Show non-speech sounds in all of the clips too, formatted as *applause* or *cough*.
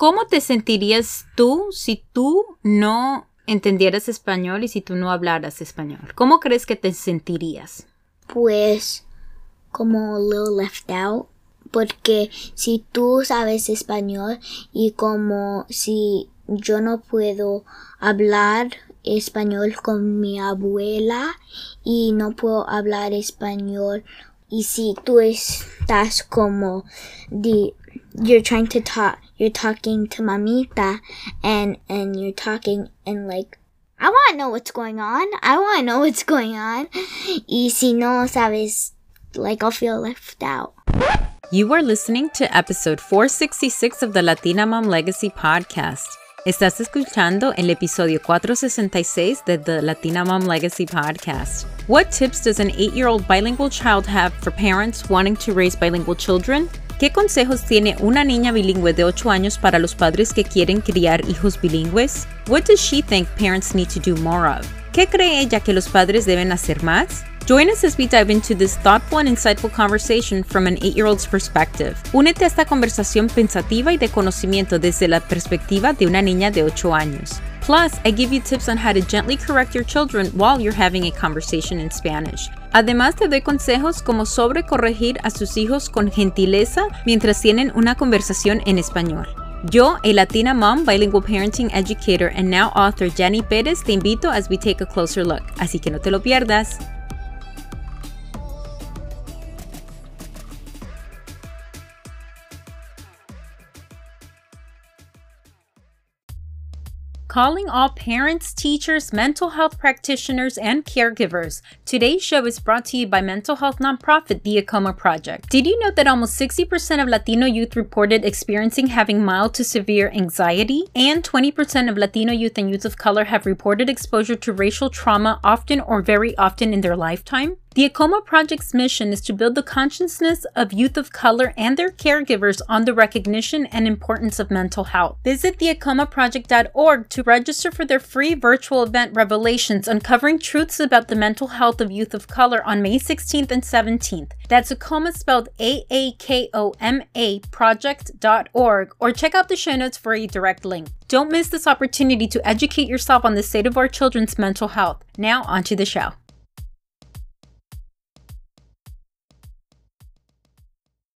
¿Cómo te sentirías tú si tú no entendieras español y si tú no hablaras español? ¿Cómo crees que te sentirías? Pues como a little left out. Porque si tú sabes español y como si yo no puedo hablar español con mi abuela y no puedo hablar español y si tú estás como the you're trying to talk you're talking to mamita and and you're talking and like I want to know what's going on. I want to know what's going on. Y si no sabes like I'll feel left out. You are listening to episode 466 of the Latina Mom Legacy podcast. Estás escuchando el episodio 466 de the Latina Mom Legacy podcast. What tips does an 8-year-old bilingual child have for parents wanting to raise bilingual children? ¿Qué consejos tiene una niña bilingüe de 8 años para los padres que quieren criar hijos bilingües? What does she think parents need to do more of? ¿Qué cree ella que los padres deben hacer más? Join us as we dive into this thoughtful and insightful conversation from an eight year old's perspective. Únete a esta conversación pensativa y de conocimiento desde la perspectiva de una niña de 8 años. Plus, I give you tips on how to gently correct your children while you're having a conversation in Spanish. Además, te doy consejos como sobre corregir a sus hijos con gentileza mientras tienen una conversación en español. Yo, a Latina mom, bilingual parenting educator, and now author Jenny Pérez, te invito as we take a closer look. Así que no te lo pierdas. Calling all parents, teachers, mental health practitioners, and caregivers. Today's show is brought to you by mental health nonprofit The Acoma Project. Did you know that almost 60% of Latino youth reported experiencing having mild to severe anxiety? And 20% of Latino youth and youth of color have reported exposure to racial trauma often or very often in their lifetime? The Acoma Project's mission is to build the consciousness of youth of color and their caregivers on the recognition and importance of mental health. Visit theacomaproject.org to register for their free virtual event Revelations uncovering truths about the mental health of youth of color on May 16th and 17th. That's Acoma spelled A A K O M A project.org or check out the show notes for a direct link. Don't miss this opportunity to educate yourself on the state of our children's mental health. Now, onto the show.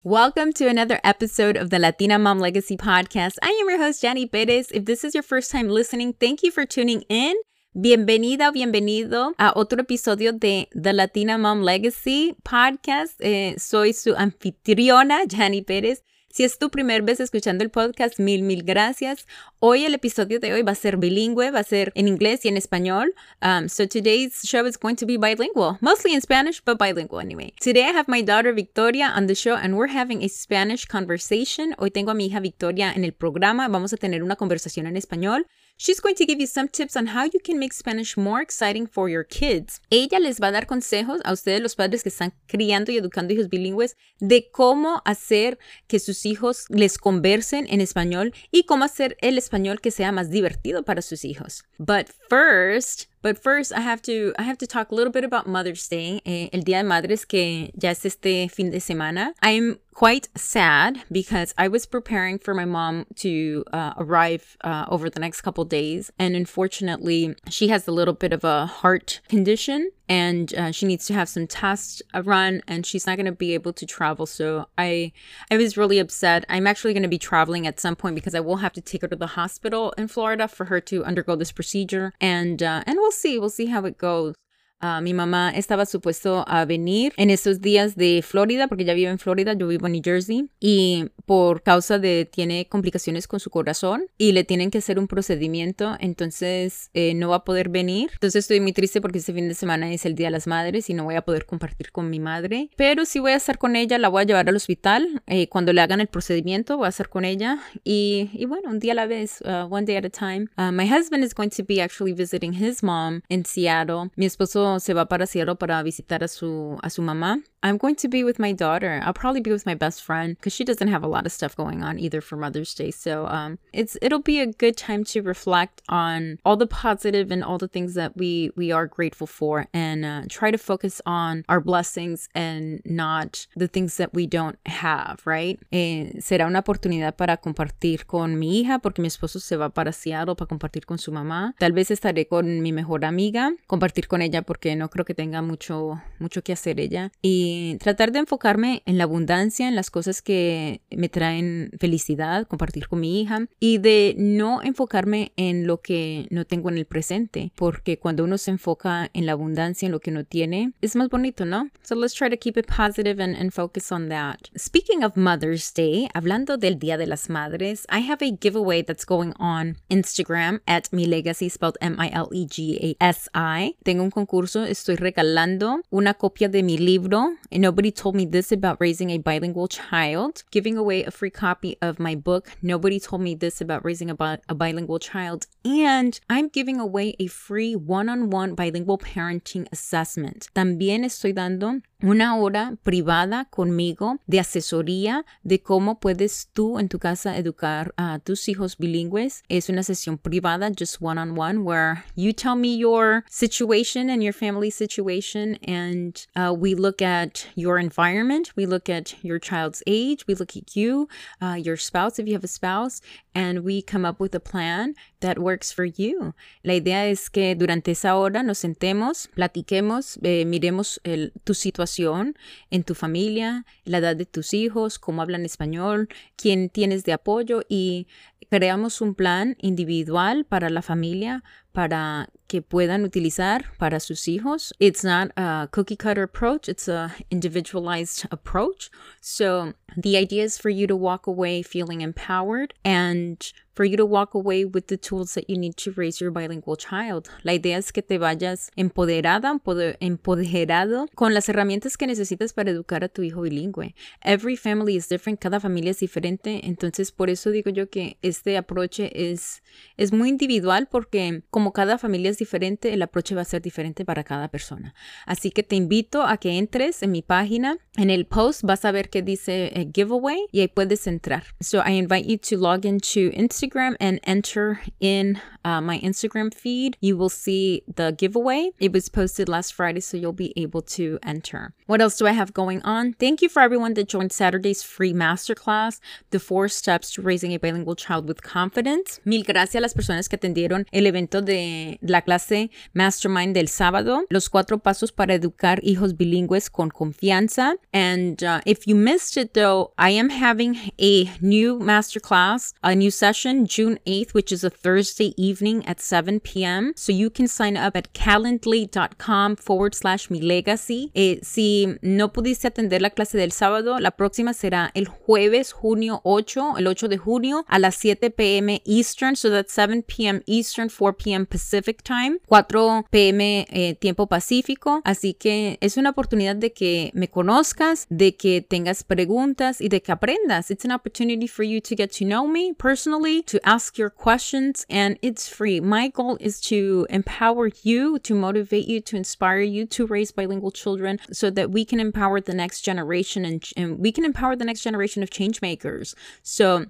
Welcome to another episode of the Latina Mom Legacy Podcast. I am your host, Jenny Perez. If this is your first time listening, thank you for tuning in. Bienvenida bienvenido a otro episodio de The Latina Mom Legacy Podcast. Eh, soy su anfitriona, Jenny Pérez. Si es tu primera vez escuchando el podcast, mil, mil gracias. Hoy el episodio de hoy va a ser bilingüe, va a ser en inglés y en español. Um, so today's show is going to be bilingual, mostly in Spanish, but bilingual anyway. Today I have my daughter Victoria on the show and we're having a Spanish conversation. Hoy tengo a mi hija Victoria en el programa. Vamos a tener una conversación en español. She's going to give you some tips on how you can make Spanish more exciting for your kids. Ella les va a dar consejos a ustedes, los padres que están criando y educando hijos bilingües, de cómo hacer que sus hijos les conversen en español y cómo hacer el español que sea más divertido para sus hijos. But first, But first, I have to I have to talk a little bit about Mother's Day, eh, el Día de Madres que ya es este fin de semana. I'm quite sad because I was preparing for my mom to uh, arrive uh, over the next couple days, and unfortunately, she has a little bit of a heart condition, and uh, she needs to have some tests run, and she's not going to be able to travel. So I I was really upset. I'm actually going to be traveling at some point because I will have to take her to the hospital in Florida for her to undergo this procedure, and uh, and we'll see. We'll see how it goes. Uh, mi mamá estaba supuesto a venir en esos días de Florida, porque ya vive en Florida, yo vivo en New Jersey, y por causa de, tiene complicaciones con su corazón y le tienen que hacer un procedimiento, entonces eh, no va a poder venir. Entonces estoy muy triste porque este fin de semana es el Día de las Madres y no voy a poder compartir con mi madre, pero sí voy a estar con ella, la voy a llevar al hospital eh, cuando le hagan el procedimiento, voy a estar con ella y, y bueno, un día a la vez, uh, one day at a time. Uh, my husband is going to be actually visiting his mom in Seattle. Mi esposo se va para Seattle para visitar a su, a su mamá I'm going to be with my daughter. I'll probably be with my best friend because she doesn't have a lot of stuff going on either for Mother's Day. So um, it's it'll be a good time to reflect on all the positive and all the things that we we are grateful for, and uh, try to focus on our blessings and not the things that we don't have. Right? Eh, será una oportunidad para compartir con mi hija porque mi esposo se va para Seattle para compartir con su mamá. Tal vez estaré con mi mejor amiga, compartir con ella porque no creo que tenga mucho mucho que hacer ella y tratar de enfocarme en la abundancia, en las cosas que me traen felicidad, compartir con mi hija y de no enfocarme en lo que no tengo en el presente, porque cuando uno se enfoca en la abundancia, en lo que no tiene, es más bonito, ¿no? So let's try to keep it positive and, and focus on that. Speaking of Mother's Day, hablando del Día de las Madres, I have a giveaway that's going on Instagram at mi legacy spelled M-I-L-E-G-A-S-I. Tengo un concurso, estoy regalando una copia de mi libro, and nobody told me this about raising a bilingual child, giving away a free copy of my book, Nobody Told Me This About Raising a, bi- a Bilingual Child, and I'm giving away a free one-on-one bilingual parenting assessment. También estoy dando una hora privada conmigo de asesoría de cómo puedes tú en tu casa educar a tus hijos bilingües. Es una sesión privada, just one on one, where you tell me your situation and your family situation, and uh, we look at your environment, we look at your child's age, we look at you, uh, your spouse, if you have a spouse, and we come up with a plan that works for you. La idea es que durante esa hora nos sentemos, platiquemos, eh, miremos el, tu situación en tu familia, la edad de tus hijos, cómo hablan español, quién tienes de apoyo y creamos un plan individual para la familia para que puedan utilizar para sus hijos. It's not a cookie cutter approach, it's a individualized approach. So the idea is for you to walk away feeling empowered and for you to walk away with the tools that you need to raise your bilingual child. La idea es que te vayas empoderada, empoderado con las herramientas que necesitas para educar a tu hijo bilingüe. Every family is different, cada familia es diferente, entonces por eso digo yo que este approach es, es muy individual porque como cada familia es diferente, el approach va a ser diferente para cada persona. Así que te invito a que entres en mi página, en el post vas a ver que dice eh, giveaway y ahí puedes entrar. So I invite you to log into Instagram Instagram and enter in uh, my Instagram feed, you will see the giveaway. It was posted last Friday, so you'll be able to enter. What else do I have going on? Thank you for everyone that joined Saturday's free masterclass, The Four Steps to Raising a Bilingual Child with Confidence. Mil gracias a las personas que atendieron el evento de la clase Mastermind del sábado, los cuatro pasos para educar hijos bilingües con confianza. And uh, if you missed it though, I am having a new masterclass, a new session June 8th, which is a Thursday evening at 7 p.m. So you can sign up at calendly.com forward slash mi legacy. Eh, si no pudiste atender la clase del sábado, la próxima será el jueves, junio 8, el 8 de junio a las 7 p.m. Eastern. So that's 7 p.m. Eastern, 4 p.m. Pacific time, 4 p.m. Eh, tiempo pacífico. Así que es una oportunidad de que me conozcas, de que tengas preguntas y de que aprendas. It's an opportunity for you to get to know me personally, to ask your questions, and it's free. My goal is to empower you, to motivate you, to inspire you to raise bilingual children so that we can empower the next generation and, and we can empower the next generation of change makers. So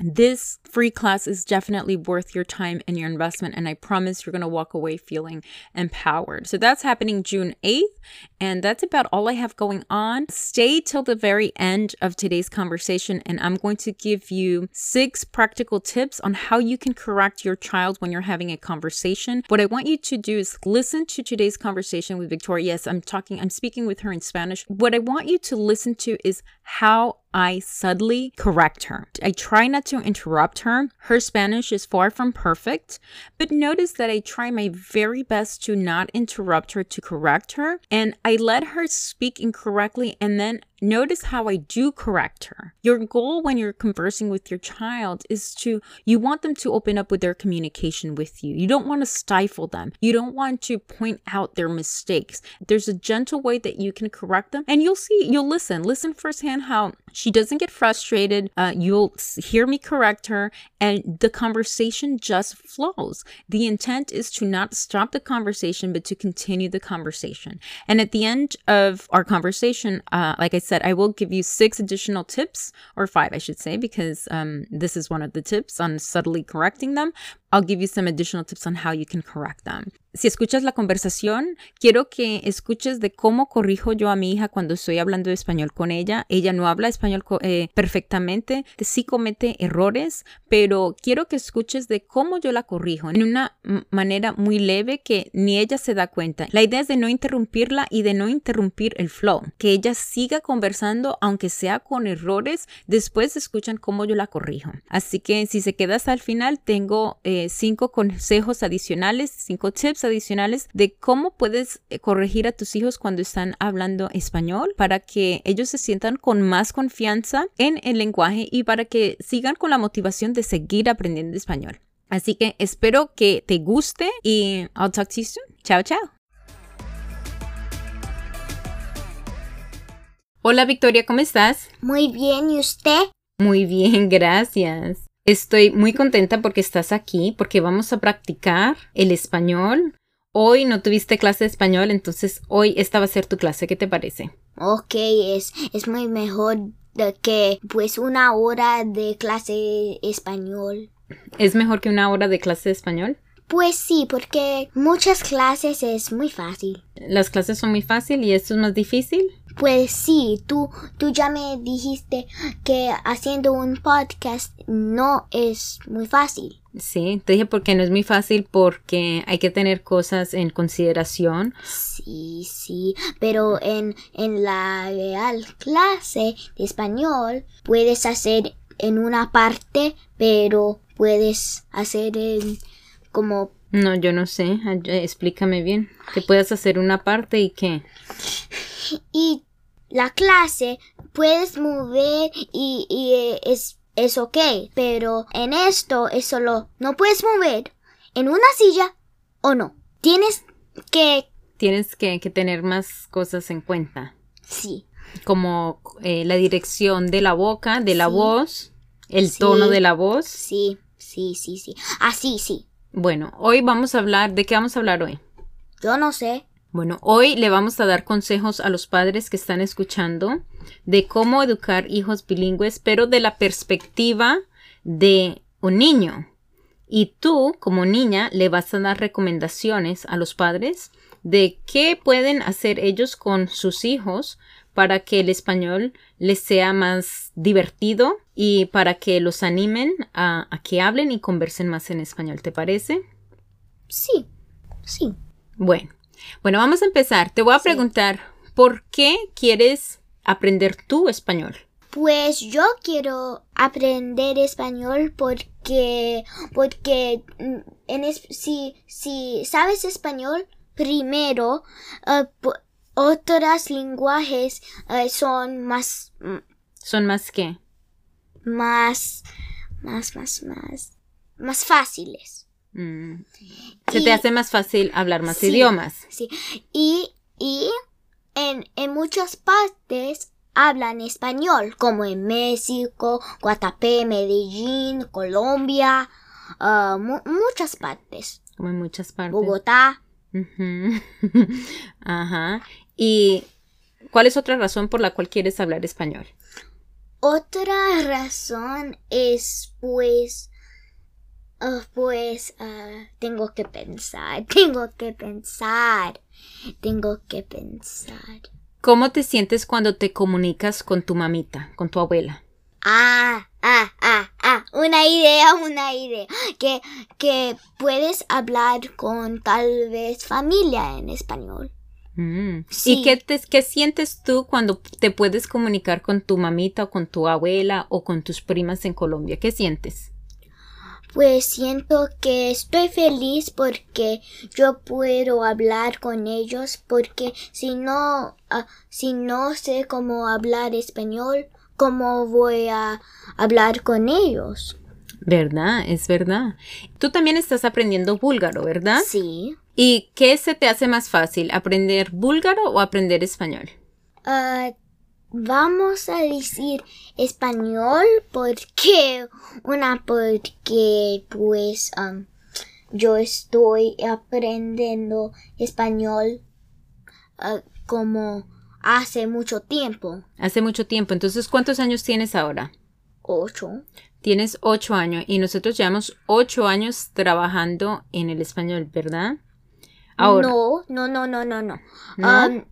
this free class is definitely worth your time and your investment. And I promise you're going to walk away feeling empowered. So that's happening June 8th. And that's about all I have going on. Stay till the very end of today's conversation. And I'm going to give you six practical tips on how you can correct your child when you're having a conversation. What I want you to do is listen to today's conversation with Victoria. Yes, I'm talking, I'm speaking with her in Spanish. What I want you to listen to is how I subtly correct her. I try not to interrupt her. Her Spanish is far from perfect, but notice that I try my very best to not interrupt her to correct her. And I let her speak incorrectly and then notice how I do correct her. Your goal when you're conversing with your child is to, you want them to open up with their communication with you. You don't want to stifle them. You don't want to point out their mistakes. There's a gentle way that you can correct them and you'll see, you'll listen, listen firsthand how she doesn't get frustrated. Uh, you'll hear me correct her and the conversation just flows. The intent is to not stop the conversation, but to continue the conversation. And at the end of our conversation, uh, like I said, I will give you six additional tips, or five, I should say, because um, this is one of the tips on subtly correcting them. I'll give you some additional tips on how you can correct them. Si escuchas la conversación, quiero que escuches de cómo corrijo yo a mi hija cuando estoy hablando español con ella. Ella no habla español eh, perfectamente, sí comete errores, pero quiero que escuches de cómo yo la corrijo en una manera muy leve que ni ella se da cuenta. La idea es de no interrumpirla y de no interrumpir el flow, que ella siga conversando aunque sea con errores, después escuchan cómo yo la corrijo. Así que si se queda hasta el final, tengo eh, cinco consejos adicionales, cinco tips adicionales de cómo puedes eh, corregir a tus hijos cuando están hablando español para que ellos se sientan con más confianza en el lenguaje y para que sigan con la motivación de seguir aprendiendo español. Así que espero que te guste y I'll talk to you soon. Chao, chao. Hola Victoria, ¿cómo estás? Muy bien, ¿y usted? Muy bien, *laughs* gracias. Estoy muy contenta porque estás aquí, porque vamos a practicar el español. Hoy no tuviste clase de español, entonces hoy esta va a ser tu clase. ¿Qué te parece? Ok, es, es muy mejor que pues una hora de clase español. ¿Es mejor que una hora de clase de español? Pues sí, porque muchas clases es muy fácil. ¿Las clases son muy fácil y esto es más difícil? Pues sí, tú, tú ya me dijiste que haciendo un podcast no es muy fácil. Sí, te dije porque no es muy fácil porque hay que tener cosas en consideración. Sí, sí, pero en, en la real clase de español puedes hacer en una parte, pero puedes hacer en como... No, yo no sé, explícame bien. Que puedes hacer una parte y qué. Y la clase puedes mover y, y es, es ok, pero en esto es solo no puedes mover en una silla o no. Tienes que... Tienes que, que tener más cosas en cuenta. Sí. Como eh, la dirección de la boca, de la voz, el tono de la voz. Sí, sí, sí, sí. Así, sí. Bueno, hoy vamos a hablar, ¿de qué vamos a hablar hoy? Yo no sé. Bueno, hoy le vamos a dar consejos a los padres que están escuchando de cómo educar hijos bilingües, pero de la perspectiva de un niño. Y tú, como niña, le vas a dar recomendaciones a los padres de qué pueden hacer ellos con sus hijos para que el español les sea más divertido y para que los animen a, a que hablen y conversen más en español. ¿Te parece? Sí, sí. Bueno, bueno, vamos a empezar. Te voy a preguntar, ¿por qué quieres aprender tu español? Pues yo quiero aprender español porque, porque mm, en si, si sabes español, primero, uh, otros lenguajes uh, son más... Mm, ¿Son más qué? Más, más, más, más, más fáciles. Mm. Se te hace más fácil hablar más idiomas. Sí. Y, y en, en muchas partes hablan español, como en México, Guatapé, Medellín, Colombia, uh, muchas partes. Como en muchas partes. Bogotá. *laughs* Ajá. ¿Y cuál es otra razón por la cual quieres hablar español? Otra razón es pues Oh, pues uh, tengo que pensar, *laughs* tengo que pensar, tengo que pensar. ¿Cómo te sientes cuando te comunicas con tu mamita, con tu abuela? Ah, ah, ah, ah, una idea, una idea. Que, que puedes hablar con tal vez familia en español. Mm. ¿Y qué, te, qué sientes tú cuando te puedes comunicar con tu mamita o con tu abuela o con tus primas en Colombia? ¿Qué sientes? Pues siento que estoy feliz porque yo puedo hablar con ellos porque si no, ah, si no sé cómo hablar español, ¿cómo voy a hablar con ellos? ¿Verdad? Es verdad. Tú también estás aprendiendo búlgaro, ¿verdad? Sí. ¿Y qué se te hace más fácil, aprender búlgaro o aprender español? Ah, vamos a decir español porque una porque pues um, yo estoy aprendiendo español ah, como hace mucho tiempo. Hace mucho tiempo. Entonces, ¿cuántos años tienes ahora? Ocho. Tienes ocho años y nosotros llevamos ocho años trabajando en el español, ¿verdad? Ahora. No, no, no, no, no, no. ¿No? Um,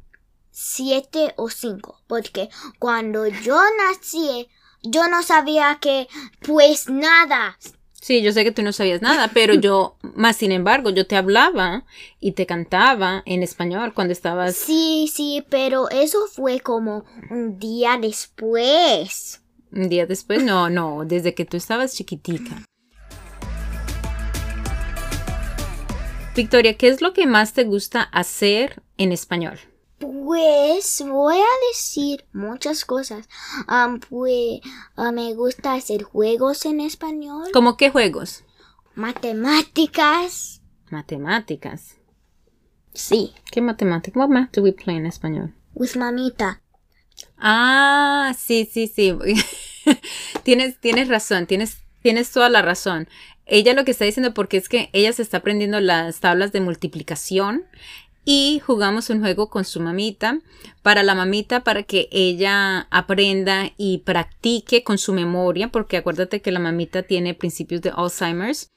siete o cinco, porque cuando yo nací, yo no sabía que, pues nada. Sí, yo sé que tú no sabías nada, pero yo, *laughs* más sin embargo, yo te hablaba y te cantaba en español cuando estabas... Sí, sí, pero eso fue como un día después. Un día después, no, no, desde que tú estabas chiquitica. Victoria, ¿qué es lo que más te gusta hacer en español? Pues voy a decir muchas cosas. Um, pues me gusta hacer juegos en español, ¿Cómo qué juegos? matemáticas. Matemáticas. Sí, ¿Qué matemáticas? What math do we play en español? with mamita. Ah, sí, sí, sí. *laughs* tienes, tienes razón, tienes, tienes toda la razón. Ella lo que está diciendo porque es que ella se está aprendiendo las tablas de multiplicación y jugamos un juego con su mamita para la mamita para que ella aprenda y practique con su memoria porque acuérdate que la mamita tiene principios de Alzheimer's.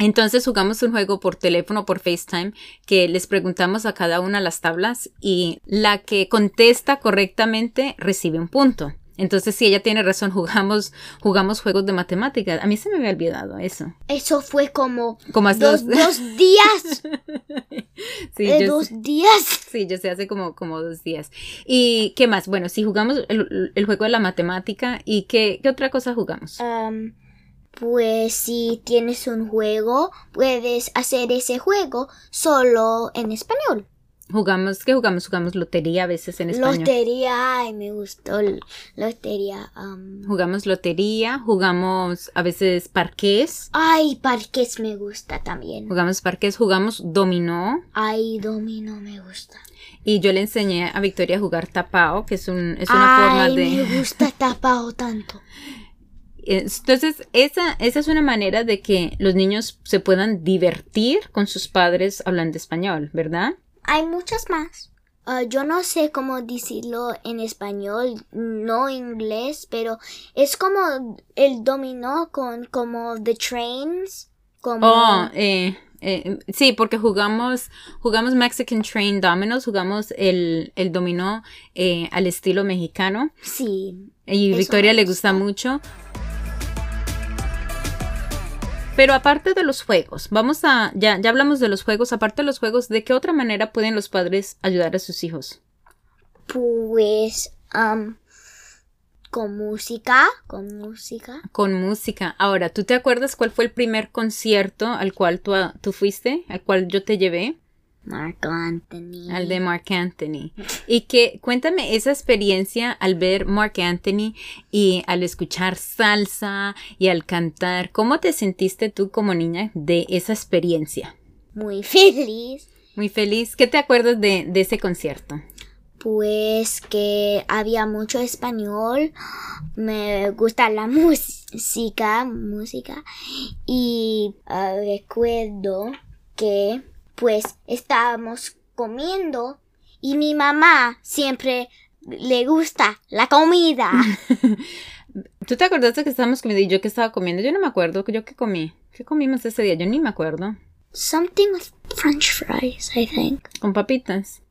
Entonces jugamos un juego por teléfono, por FaceTime, que les preguntamos a cada una las tablas y la que contesta correctamente recibe un punto. Entonces, si ella tiene razón, *laughs* jugamos, jugamos juegos de matemáticas. A mí se me había olvidado eso. Eso fue como Como hace dos, dos- dos días. *laughs* Sí, eh, yo dos días. Sí, yo sé, hace como, como dos días. ¿Y qué más? Bueno, si jugamos el, el juego de la matemática, ¿y qué, qué otra cosa jugamos? Um, pues si tienes un juego, puedes hacer ese juego solo en español. Jugamos, ¿qué jugamos? Jugamos lotería a veces en español. Lotería, ay, me gustó lotería. um, Jugamos lotería, jugamos a veces parqués, ay, parques me gusta también. jugamos parqués, jugamos dominó Ay, domino me gusta. y yo le enseñé a Victoria a jugar tapao, que es, un, es una forma ay, de... me *laughs* gusta tapado tanto. Entonces, esa, esa es una manera de que los niños se puedan divertir con sus padres hablando español, ¿verdad? Hay muchas más. Ah, yo no sé cómo decirlo en español, no inglés, pero es como el dominó con como the trains, como Oh, eh, eh, sí, porque jugamos, jugamos Mexican Train Dominoes, jugamos el, el dominó eh, al estilo mexicano sí. y Victoria le gusta mucho. Pero aparte de los juegos, vamos a, ya, ya hablamos de los juegos, aparte de los juegos, ¿de qué otra manera pueden los padres ayudar a sus hijos? Pues am, con música, con música. Con música. Ahora, ¿tú te acuerdas cuál fue el primer concierto al cual tú, tú fuiste, al cual yo te llevé? Marco Anthony. Al de Mark Anthony. Y que cuéntame esa experiencia al ver Mark Anthony y al escuchar salsa y al cantar. ¿Cómo te sentiste tú como niña de esa experiencia? Muy *laughs* feliz. Muy feliz. ¿Qué te acuerdas de, de ese concierto? Pues que había mucho español. Me gusta la música, música. Y ah, recuerdo que pues estábamos comiendo y mi mamá siempre le gusta la comida. *laughs* ¿Tú te acordaste que estábamos comiendo y yo que estaba comiendo? Yo no me acuerdo. ¿Yo qué comí? ¿Qué comimos ese día? Yo ni me acuerdo. Something with french fries, I think. Con papitas.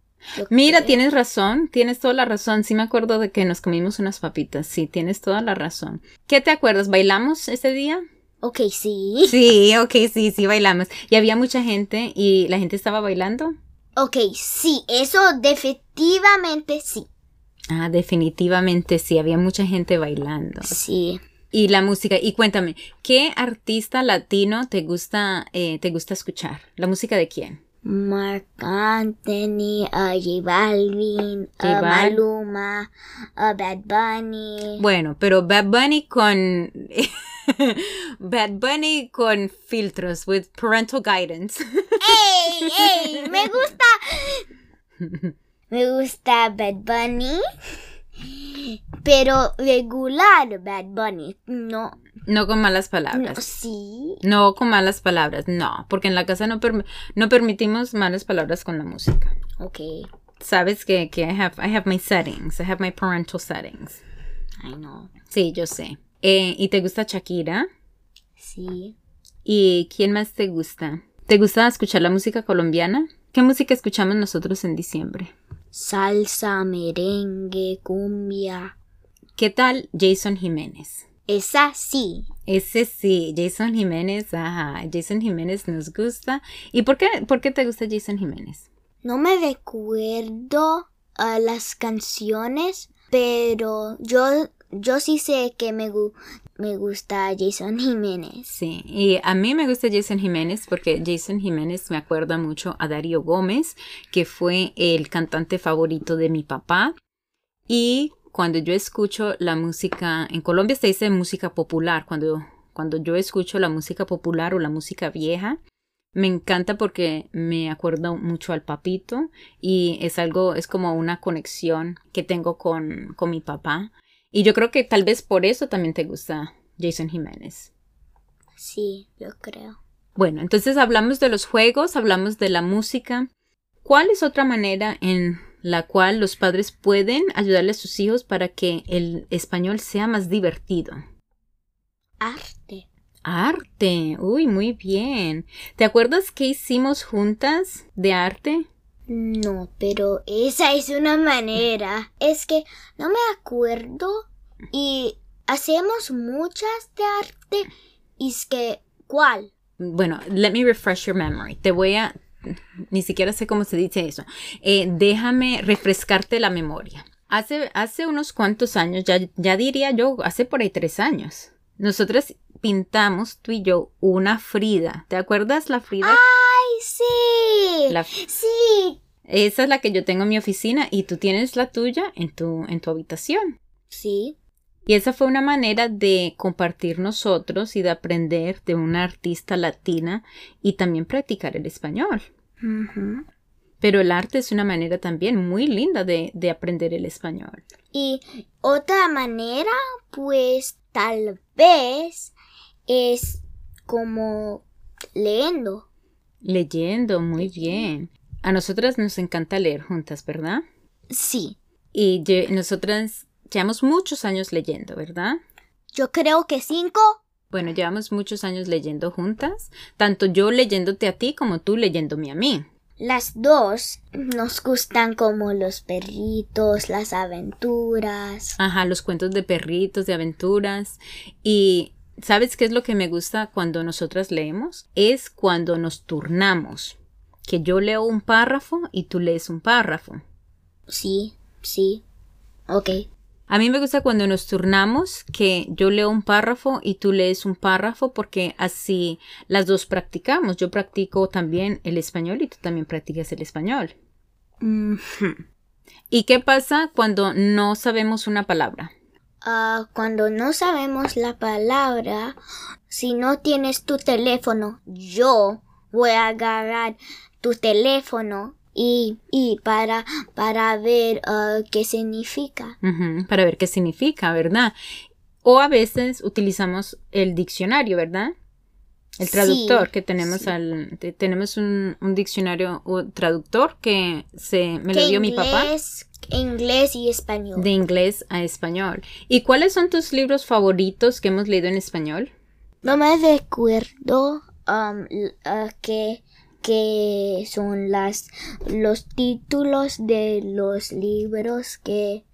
Mira, tienes razón, tienes toda la razón. Sí me acuerdo de que nos comimos unas papitas. Sí, tienes toda la razón. ¿Qué te acuerdas? ¿Bailamos ese día? Ok, sí. Sí, ok, sí, sí, bailamos. Y había mucha gente y la gente estaba bailando. Ok, sí, eso definitivamente sí. Ah, definitivamente sí, había mucha gente bailando. Sí. Y la música. Y cuéntame, ¿qué artista latino te gusta, eh, te gusta escuchar? ¿La música de quién? Mark Anthony, uh, J Balvin, uh, Maluma, uh, Bad Bunny. Bueno, pero Bad Bunny con *laughs* Bad Bunny con filtros with parental guidance. *laughs* ¡Ey! ¡Ey! Me gusta. Me gusta Bad Bunny. Pero regular Bad Bunny, no. No con malas palabras. No, sí. No con malas palabras, no. Porque en la casa no, no permitimos malas palabras con la música. Ok. Sabes que, que I, have, I have my settings. I have my parental settings. I know. Sí, yo sé. Eh, ¿Y te gusta Shakira? Sí. ¿Y quién más te gusta? ¿Te gusta escuchar la música colombiana? ¿Qué música escuchamos nosotros en diciembre? Salsa, merengue, cumbia. ¿Qué tal Jason Jiménez? Esa sí. Ese sí, Jason Jiménez, ajá, Jason Jiménez nos gusta. ¿Y por qué, por qué te gusta Jason Jiménez? No me recuerdo a las canciones, pero yo, yo sí sé que me, me gusta Jason Jiménez. Sí, y a mí me gusta Jason Jiménez porque Jason Jiménez me acuerda mucho a Darío Gómez, que fue el cantante favorito de mi papá. Y cuando yo escucho la música, en Colombia se dice música popular, cuando, cuando yo escucho la música popular o la música vieja, me encanta porque me acuerdo mucho al papito y es algo, es como una conexión que tengo con, con mi papá. Y yo creo que tal vez por eso también te gusta Jason Jiménez. Sí, yo creo. Bueno, entonces hablamos de los juegos, hablamos de la música. ¿Cuál es otra manera en la cual los padres pueden ayudarle a sus hijos para que el español sea más divertido. Arte. Arte. Uy, muy bien. ¿Te acuerdas qué hicimos juntas de arte? No, pero esa es una manera. Es que no me acuerdo y hacemos muchas de arte. Y es que, ¿cuál? Bueno, let me refresh your memory. Te voy a, ni siquiera sé cómo se dice eso. Eh, déjame refrescarte la memoria. Hace, hace unos cuantos años, ya, ya diría yo, hace por ahí tres años, nosotras pintamos tú y yo una Frida. ¿Te acuerdas la Frida? ¡Ay, sí! sí. Esa es la que yo tengo en mi oficina y tú tienes la tuya en tu, en tu habitación. Sí. Y esa fue una manera de compartir nosotros y de aprender de una artista latina y también practicar el español. Pero el arte es una manera también muy linda de, de aprender el español. Y otra manera, pues tal vez es como leyendo. Leyendo, muy bien. A nosotras nos encanta leer juntas, ¿verdad? Sí. Y nosotras Llevamos muchos años leyendo, ¿verdad? Yo creo que cinco. Bueno, llevamos muchos años leyendo juntas, tanto yo leyéndote a ti como tú leyéndome a mí. Las dos nos gustan como los perritos, las aventuras. Ajá, los cuentos de perritos, de aventuras. Y ¿sabes qué es lo que me gusta cuando nosotras leemos? Es cuando nos turnamos. Que yo leo un párrafo y tú lees un párrafo. Sí, sí. Ok. A mí me gusta cuando nos turnamos, que yo leo un párrafo y tú lees un párrafo, porque así las dos practicamos. Yo practico también el español y tú también practicas el español. ¿Y qué pasa cuando no sabemos una palabra? Ah, cuando no sabemos la palabra, si no tienes tu teléfono, yo voy a agarrar tu teléfono y, y para, para ver uh, qué significa. para ver qué significa, ¿verdad? O a veces utilizamos el diccionario, ¿verdad? El traductor que tenemos al tenemos un, un diccionario o traductor que se me lo dio mi papá. Inglés y español. De inglés a español. ¿Y cuáles son tus libros favoritos que hemos leído en español? No me recuerdo um, uh, que que son las los títulos de los libros que,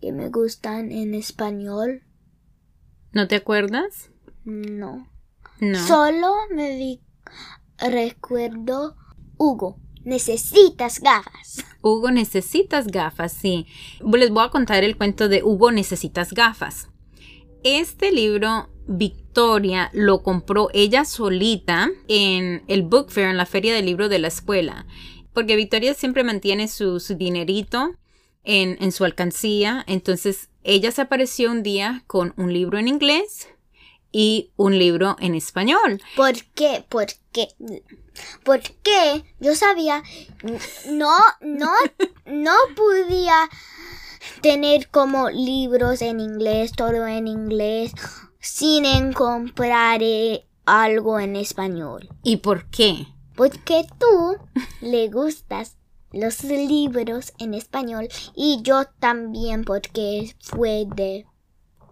que me gustan en español. ¿No te acuerdas? No. No. Solo me recuerdo Hugo. Necesitas gafas. Hugo, necesitas gafas, sí. Les voy a contar el cuento de Hugo, necesitas gafas. Este libro Victoria lo compró ella solita en el book fair, en la feria del libro de la escuela. Porque Victoria siempre mantiene su, dinerito en, en su alcancía. Entonces ella se apareció un día con un libro en inglés y un libro en español. ¿Por qué? ¿Por qué? Porque yo sabía, no, no, no podía tener como libros en inglés, todo en inglés, sin comprar eh, algo en español. ¿Y por qué? Porque tú le gustas los libros en español y yo también porque fue de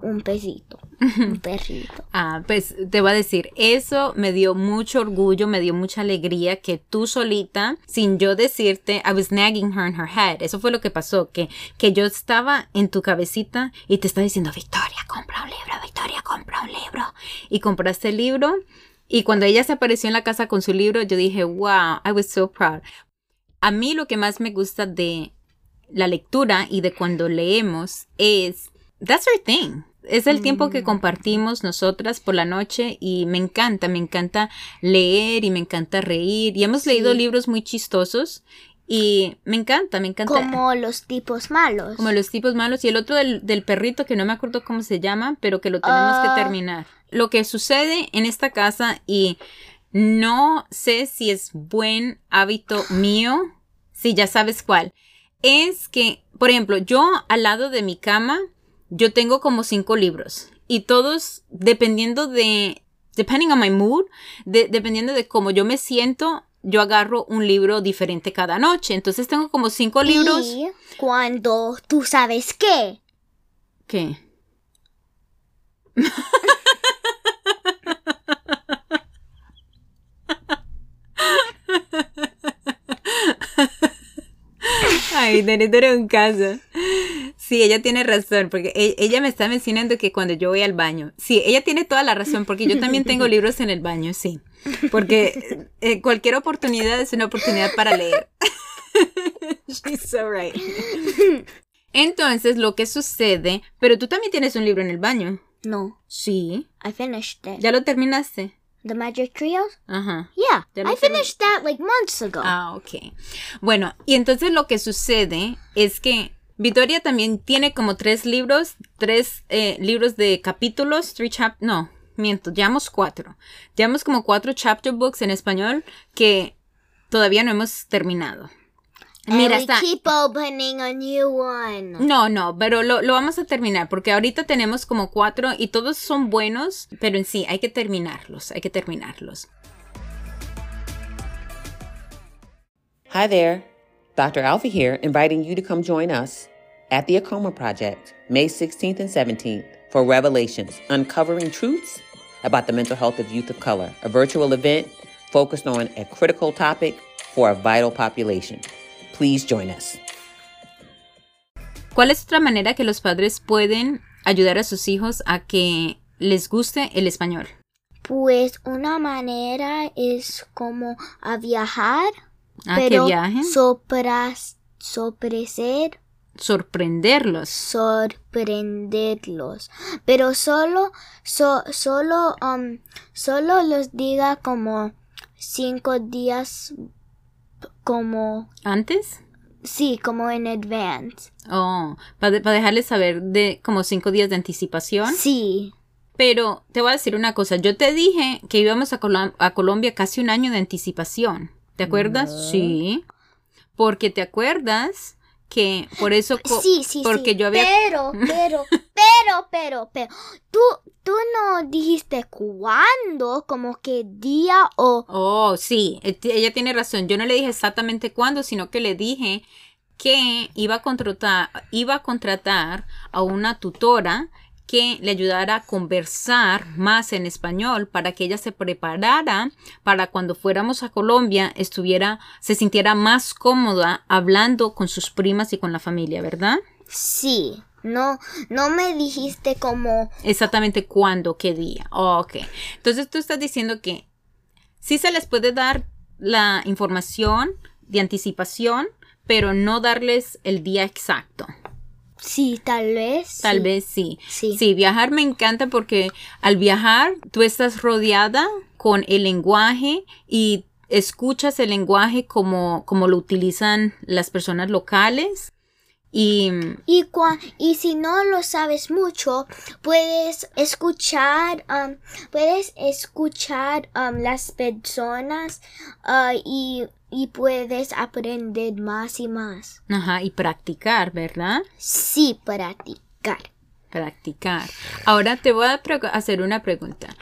un pesito, un perrito. Ah, pues te voy a decir, eso me dio mucho orgullo, me dio mucha alegría que tú solita, sin yo decirte, I was nagging her in her head. Eso fue lo que pasó, que, que yo estaba en tu cabecita y te estaba diciendo, Victoria, compra un libro, Victoria, compra un libro. Y compraste el libro. Y cuando ella se apareció en la casa con su libro, yo dije, wow, I was so proud. A mí lo que más me gusta de la lectura y de cuando leemos es, that's our thing es el tiempo que mm. compartimos nosotras por la noche y me encanta, me encanta leer y me encanta reír. Y hemos leído libros muy chistosos y me encanta, me encanta. Como los tipos malos. Como los tipos malos. Y el otro del, perrito, que no me acuerdo cómo se llama, pero que lo tenemos que ah. terminar. Lo que sucede en esta casa y no sé si es buen hábito mío, si ya sabes cuál, es que, por ejemplo, yo al lado de mi cama yo tengo como cinco libros y todos dependiendo de, depending on my mood, dependiendo de cómo yo me siento, yo agarro un libro diferente cada noche. Entonces tengo como cinco libros. Y cuando tú sabes qué. ¿Qué? *laughs* Ay, tenés un caso. Sí, ella tiene razón, porque e, ella me está mencionando que cuando yo voy al baño, sí, ella tiene toda la razón, porque yo también tengo *laughs* libros en el baño, sí, porque eh, cualquier oportunidad es una oportunidad para leer. *laughs* She's so right. Entonces, lo que sucede, pero tú también tienes un libro en el baño. No. Sí. I finished it. ¿Ya lo terminaste? The Magic Trios? Ajá. Yeah, I finished that like months ago. Ah, ok. Bueno, y entonces lo que sucede es que Victoria también tiene como tres libros, tres eh, libros de capítulos, three chap, no, miento, llevamos cuatro. Llevamos como cuatro chapter books en español que todavía no hemos terminado. Mira, está... keep opening a new one. No, no, pero lo, lo, vamos a terminar porque ahorita tenemos como cuatro y todos son buenos, pero en sí hay que terminarlos, hay que terminarlos. Hi there. Dr. Alfie here, inviting you to come join us at the Acoma Project, May 16th and 17th, for Revelations Uncovering Truths about the Mental Health of Youth of Color, a virtual event focused on a critical topic for a vital population. Please join us. ¿Cuál es otra manera que los padres pueden ayudar a sus hijos a que les guste el español? Pues una manera es como a viajar Ah, pero que viajen. Sopras, soprecer. Sorprenderlos. Sorprenderlos. Pero solo, solo, um, solo los diga como cinco días como... ¿Antes? Sí, como en advance. Oh, para dejarles saber de como cinco días de anticipación. Sí. Pero te voy a decir una cosa, yo te dije que íbamos a, a Colombia casi un año de anticipación. ¿Te acuerdas? Sí. Porque te acuerdas que por eso sí sí porque yo había pero *laughs* pero pero pero pero tú tú no dijiste cuándo como que día o oh sí e, ella tiene razón. Yo no le dije exactamente cuándo sino que le dije que iba a contratar iba a contratar a una tutora que le ayudara a conversar más en español para que ella se preparara para cuando fuéramos a Colombia estuviera, se sintiera más cómoda hablando con sus primas y con la familia, ¿verdad? Sí. No, no me dijiste cómo. Exactamente cuándo, qué día. ok. Entonces tú estás diciendo que sí se les puede dar la información de anticipación, pero no darles el día exacto. Sí, tal vez. Tal sí. vez sí. Sí. Sí, viajar me encanta porque al viajar tú estás rodeada con el lenguaje y escuchas el lenguaje como, como lo utilizan las personas locales. Y Y, cua- y si no lo sabes mucho, puedes escuchar, um, puedes escuchar um, las personas uh, y, y puedes aprender más y más. Ajá, y practicar, ¿verdad? Sí, practicar. Practicar. Ahora te voy a hacer una pregunta.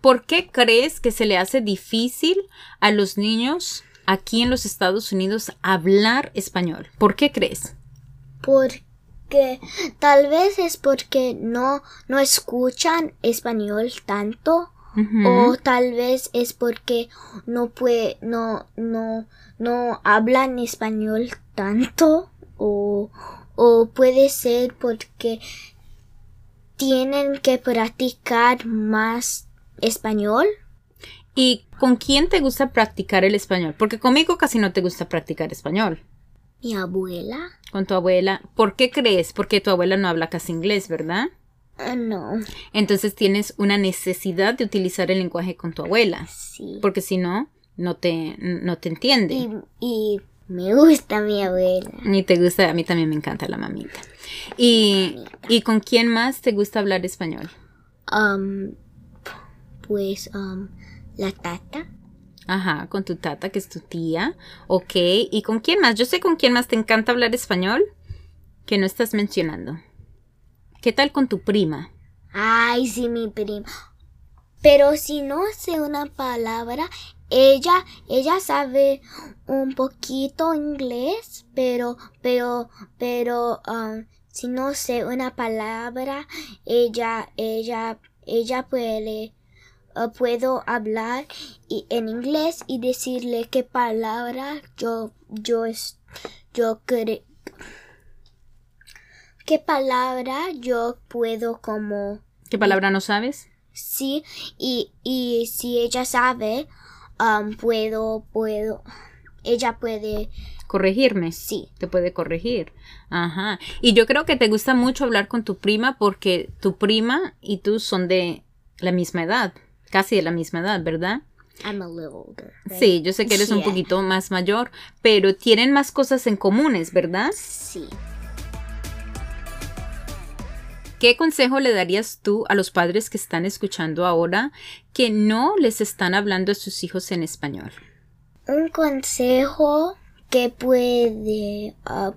¿Por qué crees que se le hace difícil a los niños aquí en los Estados Unidos hablar español? ¿Por qué crees? Porque tal vez es porque no, no escuchan español tanto. O tal vez es porque no puede, no, no, no hablan español tanto. O, o puede ser porque tienen que practicar más español. ¿Y con quién te gusta practicar el español? Porque conmigo casi no te gusta practicar español. Mi abuela. Con tu abuela. ¿Por qué crees? Porque tu abuela no habla casi inglés, ¿verdad? Ah, no, Entonces tienes una necesidad de utilizar el lenguaje con tu abuela. sí. Porque si no, no te, no te entiende. Y, y me gusta mi abuela. Y te gusta, a mí también me encanta la mamita. ¿Y, ¿y con quién más te gusta hablar español? Um, pues, um, la tata. Ajá, con tu tata, que es tu tía. Ok, ¿y con quién más? Yo sé con quién más te encanta hablar español que no estás mencionando. ¿Qué tal con tu prima? Ay, sí, mi prima. Pero si no sé una palabra, ella, ella sabe un poquito inglés, pero, pero, pero, um, si no sé una palabra, ella, ella, ella puede, uh, puedo hablar en inglés y decirle qué palabra yo, yo, yo creo, qué palabra yo puedo como ¿Qué palabra no sabes? Sí, y, y si ella sabe, um, puedo, puedo, ella puede, Corregirme. sí, Te puede corregir. Ajá. Y yo creo que te gusta mucho hablar con tu prima porque tu prima y tú son de la misma edad. Casi de la misma edad, ¿verdad? I'm a little older. right? Sí, yo sé que eres un poquito más mayor, pero tienen más cosas en comunes, ¿verdad? Sí. ¿Qué consejo le darías tú a los padres que están escuchando ahora que no les están hablando a sus hijos en español? Un consejo que puede, uh,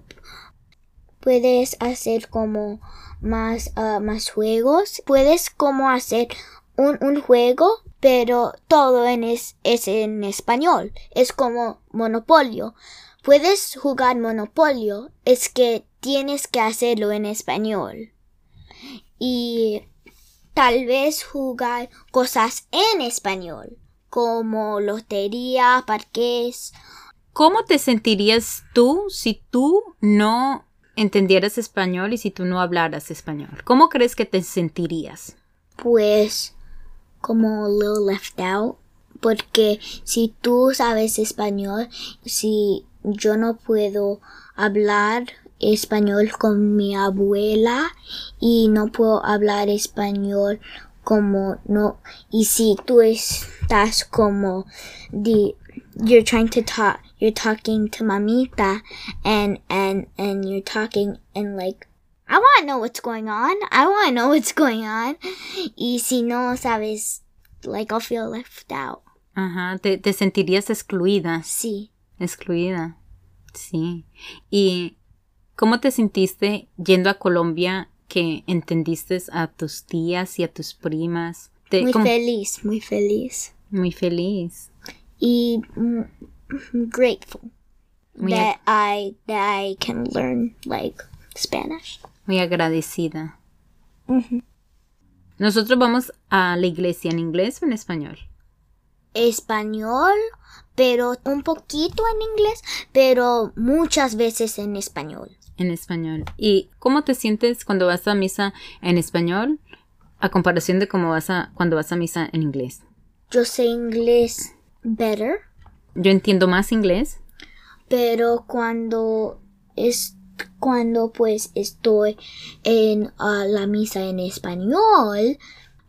puedes hacer como más, uh, más juegos. Puedes como hacer un, un juego, pero todo es, es en español. Es como Monopolio. Puedes jugar Monopolio, es que tienes que hacerlo en español. Y tal vez jugar cosas en español, como lotería, parques. ¿Cómo te sentirías tú si tú no entendieras español y si tú no hablaras español? ¿Cómo crees que te sentirías? pues como a little left out porque si tú sabes español si yo no puedo hablar español con mi abuela y no puedo hablar español como no y si tú estás como the you're trying to talk you're talking to mamita and and and you're talking and like I want to know what's going on. I want to know what's going on. Y si no sabes, like I'll feel left out. Ajá, te, te sentirías excluida. Sí. Excluida. Sí. ¿Y cómo te sentiste yendo a Colombia que entendiste a tus tías y a tus primas? Te- Muy ¿cómo- feliz, muy feliz. muy feliz. Y mm, grateful Muy that I that I can learn like Spanish. Muy agradecida. Nosotros vamos a la iglesia en inglés o en español. Español, pero un poquito en inglés, pero muchas veces en español. En español. ¿Y cómo te sientes cuando vas a misa en español a comparación de cómo vas a cuando vas a misa en inglés? Yo sé inglés better. Yo entiendo más inglés. pero cuando estoy cuando pues estoy en ah, la misa en español,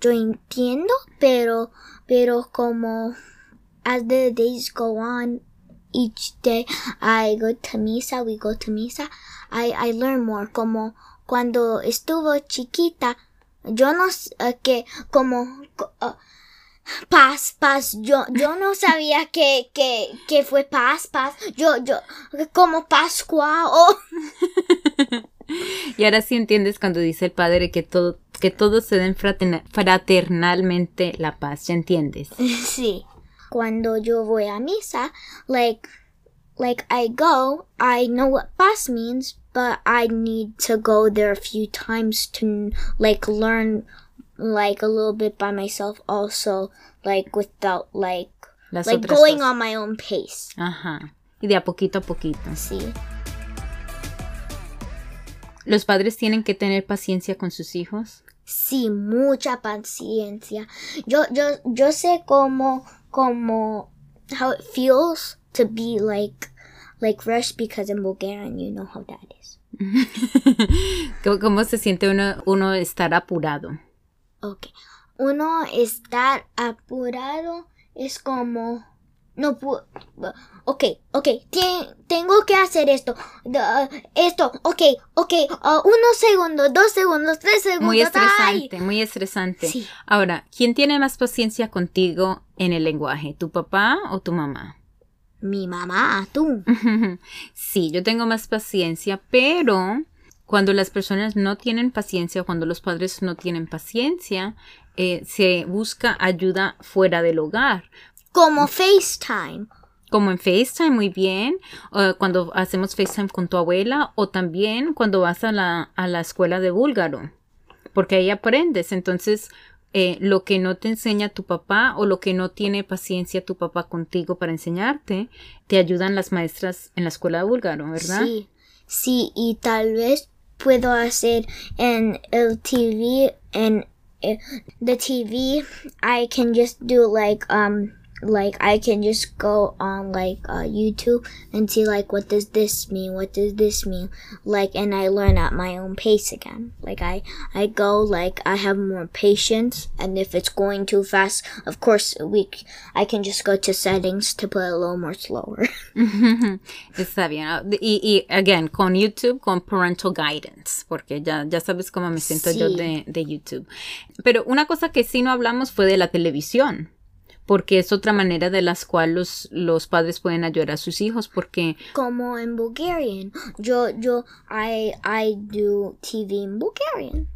yo entiendo, pero, pero como as the days go on, each day I go to misa, we go to misa, I, I learn more. Como cuando estuvo chiquita, yo no uh, que como uh, paz, paz, yo, yo no sabía *laughs* que, que, que fue paz, paz, yo, yo, como Pascua o... *laughs* y ahora sí entiendes cuando dice el padre que todo, que todos se den fraternalmente la paz, ¿ya entiendes? *laughs* Sí. Cuando yo voy a misa, like, like I go, I know what paz means, but I need to go there a few times to like learn like a little bit by myself also like without like Las like going cosas. on my own pace. Ajá. Y de a poquito a poquito. Sí. ¿Los padres tienen que tener paciencia con sus hijos? Sí, mucha paciencia. Yo, yo, yo sé cómo, cómo, how it feels to be like, like rushed because in Bulgarian you know how that is. *laughs* ¿Cómo se siente uno, uno estar apurado? Ok. Uno estar apurado es como no Ok, ok, tengo que hacer esto. esto, ok, ok. Uh, unos segundos, dos segundos, tres segundos. Muy estresante, muy estresante. Ahora, ¿quién tiene más paciencia contigo en el lenguaje? ¿Tu papá o tu mamá? Mi mamá, tú. *laughs* sí, yo tengo más paciencia, pero cuando las personas no tienen paciencia, cuando los padres no tienen paciencia, eh, se busca ayuda fuera del hogar. Como FaceTime. Como en FaceTime, muy bien. cuando hacemos FaceTime con tu abuela o también cuando vas a la, a la escuela de búlgaro. Porque ahí aprendes. Entonces, eh, lo que no te enseña tu papá o lo que no tiene paciencia tu papá contigo para enseñarte, te ayudan las maestras en la escuela de búlgaro, ¿verdad? Sí, sí, y tal vez puedo hacer en el TV, en eh, the TV, I can just do like, um, like I can just go on like uh, YouTube and see like what does this mean? What does this mean? Like and I learn at my own pace again. Like I I go like I have more patience and if it's going too fast, of course we I can just go to settings to put it a little more slower. *laughs* *laughs* Está bien. Y, y again con YouTube con parental guidance porque ya ya sabes cómo me siento sí. yo de de YouTube. Pero una cosa que sí no hablamos fue de la televisión porque es otra manera de las cual los, los padres pueden ayudar a sus hijos porque como en Bulgarian. Yo yo I I do TV en Bulgarian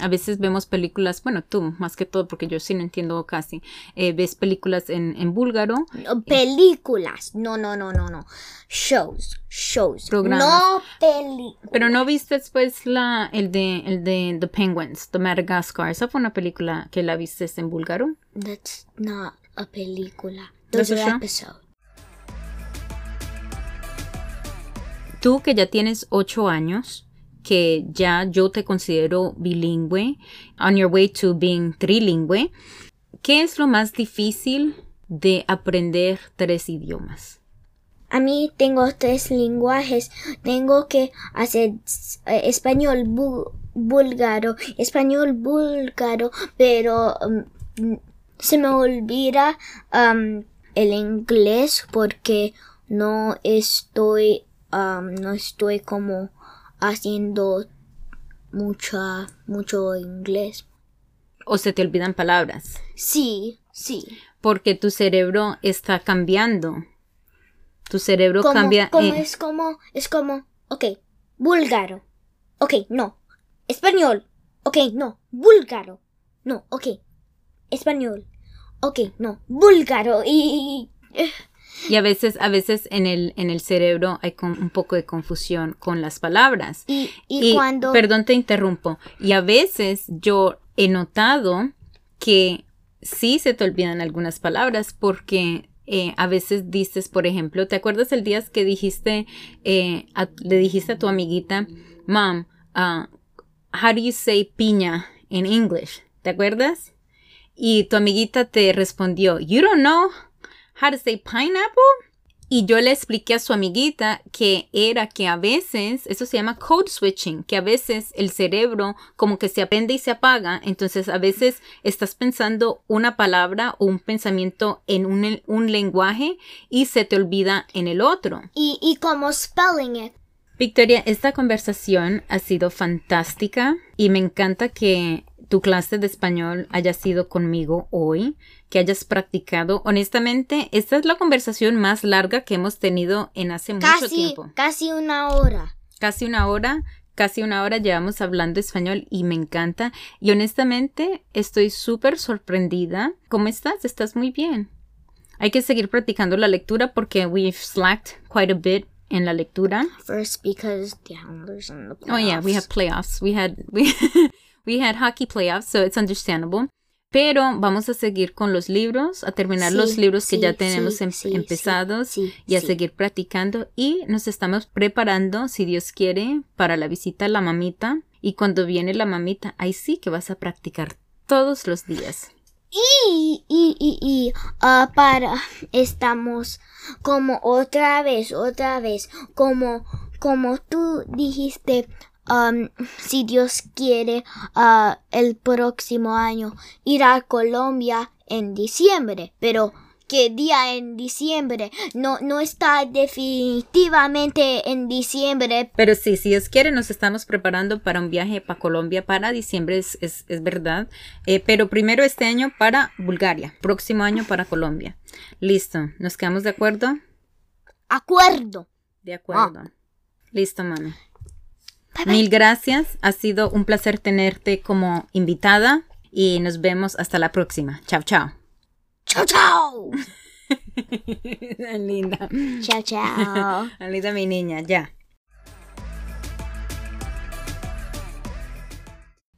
A veces vemos películas, bueno, tú más que todo, porque yo sí no entiendo casi. Eh, ves películas en, en búlgaro. películas, no, no, no, no, no. Shows, shows. Programas. No películas. Pero no viste después la, el de, el de The Penguins, The Madagascar. Esa fue una película que la viste en búlgaro. That's not a película. Those are episodes. Tú que ya tienes ocho años, que ya yo te considero bilingüe, on your way to being trilingüe, ¿qué es lo más difícil de aprender tres idiomas? A mí tengo tres lenguajes. Tengo que hacer eh, español búlgaro, español búlgaro, pero um, se me olvida um, el inglés porque no estoy um, no estoy como haciendo mucha mucho inglés. O se te olvidan palabras. Sí sí. Porque tu cerebro está cambiando. Tu cerebro cambia como es como es como ok búlgaro. Ok no. Español. Ok no. Búlgaro. No ok. Español. Ok, no, búlgaro. Y... Y a veces, a veces en el, en el cerebro hay un poco de confusión con las palabras. Y, y, cuando... Perdón, te interrumpo. Y a veces yo he notado que sí se te olvidan algunas palabras porque eh, a veces dices, por ejemplo, ¿te acuerdas el día que dijiste, eh, le dijiste a tu amiguita, Mom, uh, how do you say piña in English? ¿Te acuerdas? y tu amiguita te respondió, You don't know how to say pineapple? Y yo le expliqué a su amiguita que era que a veces, eso se llama code switching, que a veces el cerebro como que se aprende y se apaga, entonces a veces estás pensando una palabra o un pensamiento en un, un lenguaje y se te olvida en el otro. Y, y como spelling it. Victoria, esta conversación ha sido fantástica y me encanta que tu clase de español haya sido conmigo hoy, que hayas practicado. Honestamente, esta es la conversación más larga que hemos tenido en hace mucho tiempo. Casi una hora. Casi una hora. Casi una hora llevamos hablando español y me encanta. Y honestamente estoy súper sorprendida. ¿Cómo estás? Estás muy bien. Hay que seguir practicando la lectura porque we've slacked quite a bit en la lectura. First because the Islanders in the playoffs. Oh yeah, we have playoffs. We had we *laughs* we had hockey playoffs, so it's understandable. Pero vamos a seguir con los libros, a terminar Sí, los libros que sí, ya tenemos sí, em- empezados y a seguir practicando. Y nos estamos preparando, si Dios quiere, para la visita a la mamita. Y cuando viene la mamita, ahí sí que vas a practicar todos los días. Y, y, y, y ah, para estamos como otra vez, otra vez, como, como tú dijiste, um, si Dios quiere, ah, el próximo año ir a Colombia en diciembre, pero ¿qué día en diciembre? No, no está definitivamente en diciembre, Pero sí, si Dios quiere, nos estamos preparando para un viaje para Colombia para diciembre, es, es, es verdad. Eh, pero primero este año para Bulgaria, próximo año para Colombia. Listo, ¿nos quedamos de acuerdo? acuerdo. De acuerdo. Listo, mami. Mil gracias. Ha sido un placer tenerte como invitada y nos vemos hasta la próxima. Chao, chao. Chao, chao. *laughs* Linda. Chao, chao. Tan *laughs* linda mi niña, ya.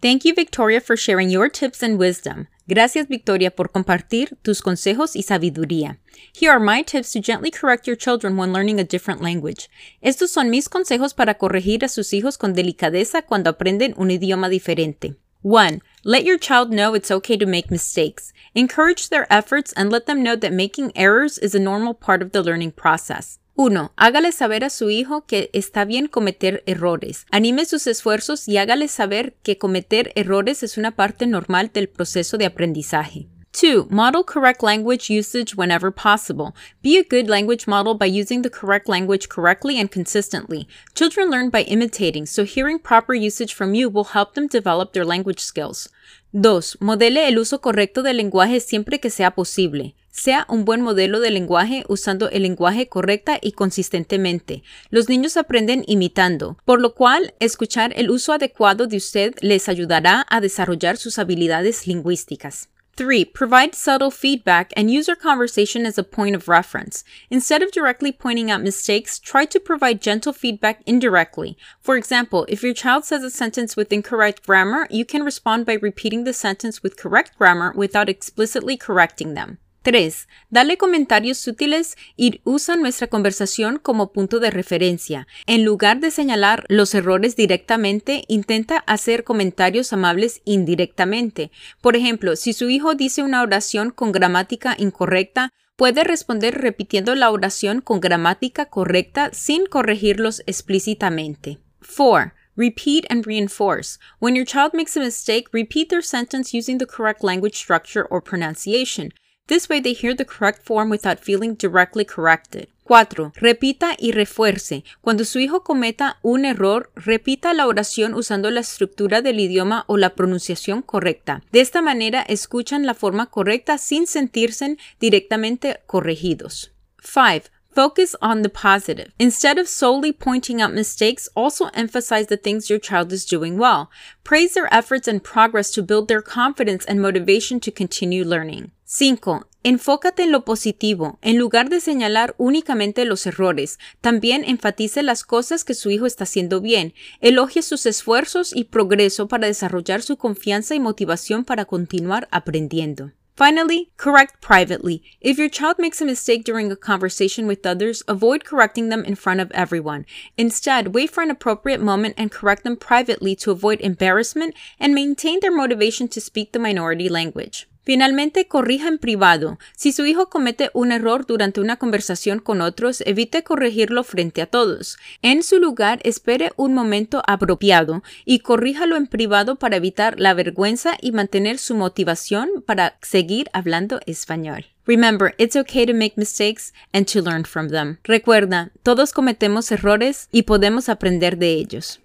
Thank you, Victoria, for sharing your tips and wisdom. Gracias, Victoria, por compartir tus consejos y sabiduría. Here are my tips to gently correct your children when learning a different language. Estos son mis consejos para corregir a sus hijos con delicadeza cuando aprenden un idioma diferente. 1. Let your child know it's okay to make mistakes. Encourage their efforts and let them know that making errors is a normal part of the learning process. 1. Hágale saber a su hijo que está bien cometer errores. Anime sus esfuerzos y hágale saber que cometer errores es una parte normal del proceso de aprendizaje. 2. Model correct language usage whenever possible. Be a good language model by using the correct language correctly and consistently. Children learn by imitating, so hearing proper usage from you will help them develop their language skills. 2. Modele el uso correcto del lenguaje siempre que sea posible. Sea un buen modelo de lenguaje usando el lenguaje correcta y consistentemente. Los niños aprenden imitando, por lo cual escuchar el uso adecuado de usted les ayudará a desarrollar sus habilidades lingüísticas. 3. Provide subtle feedback and use your conversation as a point of reference. Instead of directly pointing out mistakes, try to provide gentle feedback indirectly. For example, if your child says a sentence with incorrect grammar, you can respond by repeating the sentence with correct grammar without explicitly correcting them. 3. Dale comentarios sutiles y usa nuestra conversación como punto de referencia. En lugar de señalar los errores directamente, intenta hacer comentarios amables indirectamente. Por ejemplo, si su hijo dice una oración con gramática incorrecta, puede responder repitiendo la oración con gramática correcta sin corregirlos explícitamente. 4. Repeat and reinforce. When your child makes a mistake, repeat their sentence using the correct language structure or pronunciation. This way they hear the correct form without feeling directly corrected. 4. Repita y refuerce. Cuando su hijo cometa un error, repita la oración usando la estructura del idioma o la pronunciación correcta. De esta manera escuchan la forma correcta sin sentirse directamente corregidos. 5. Focus on the positive. Instead of solely pointing out mistakes, also emphasize the things your child is doing well. Praise their efforts and progress to build their confidence and motivation to continue learning. 5. Enfócate en lo positivo. En lugar de señalar únicamente los errores, también enfatice las cosas que su hijo está haciendo bien. Elogie sus esfuerzos y progreso para desarrollar su confianza y motivación para continuar aprendiendo. Finally, correct privately. If your child makes a mistake during a conversation with others, avoid correcting them in front of everyone. Instead, wait for an appropriate moment and correct them privately to avoid embarrassment and maintain their motivation to speak the minority language. Finalmente, corrija en privado. Si su hijo comete un error durante una conversación con otros, evite corregirlo frente a todos. En su lugar, espere un momento apropiado y corríjalo en privado para evitar la vergüenza y mantener su motivación para seguir hablando español. Remember, it's okay to make mistakes and to learn from them. Recuerda, todos cometemos errores y podemos aprender de ellos.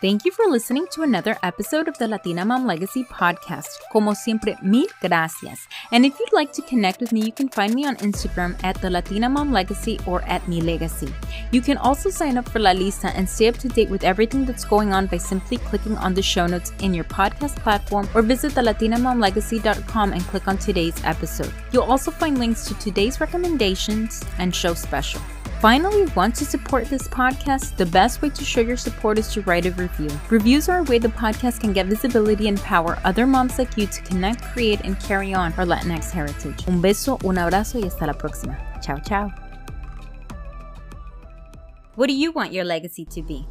Thank you for listening to another episode of the Latina Mom Legacy podcast. Como siempre, mil gracias. And if you'd like to connect with me, you can find me on Instagram at the Latina Mom Legacy or at Mi Legacy. You can also sign up for La Lista and stay up to date with everything that's going on by simply clicking on the show notes in your podcast platform or visit thelatinamomlegacy.com and click on today's episode. You'll also find links to today's recommendations and show special. Finally, want to support this podcast? The best way to show your support is to write a review. Reviews are a way the podcast can get visibility and power other moms like you to connect, create, and carry on our Latinx heritage. Un beso, un abrazo y hasta la próxima. Ciao, ciao. What do you want your legacy to be?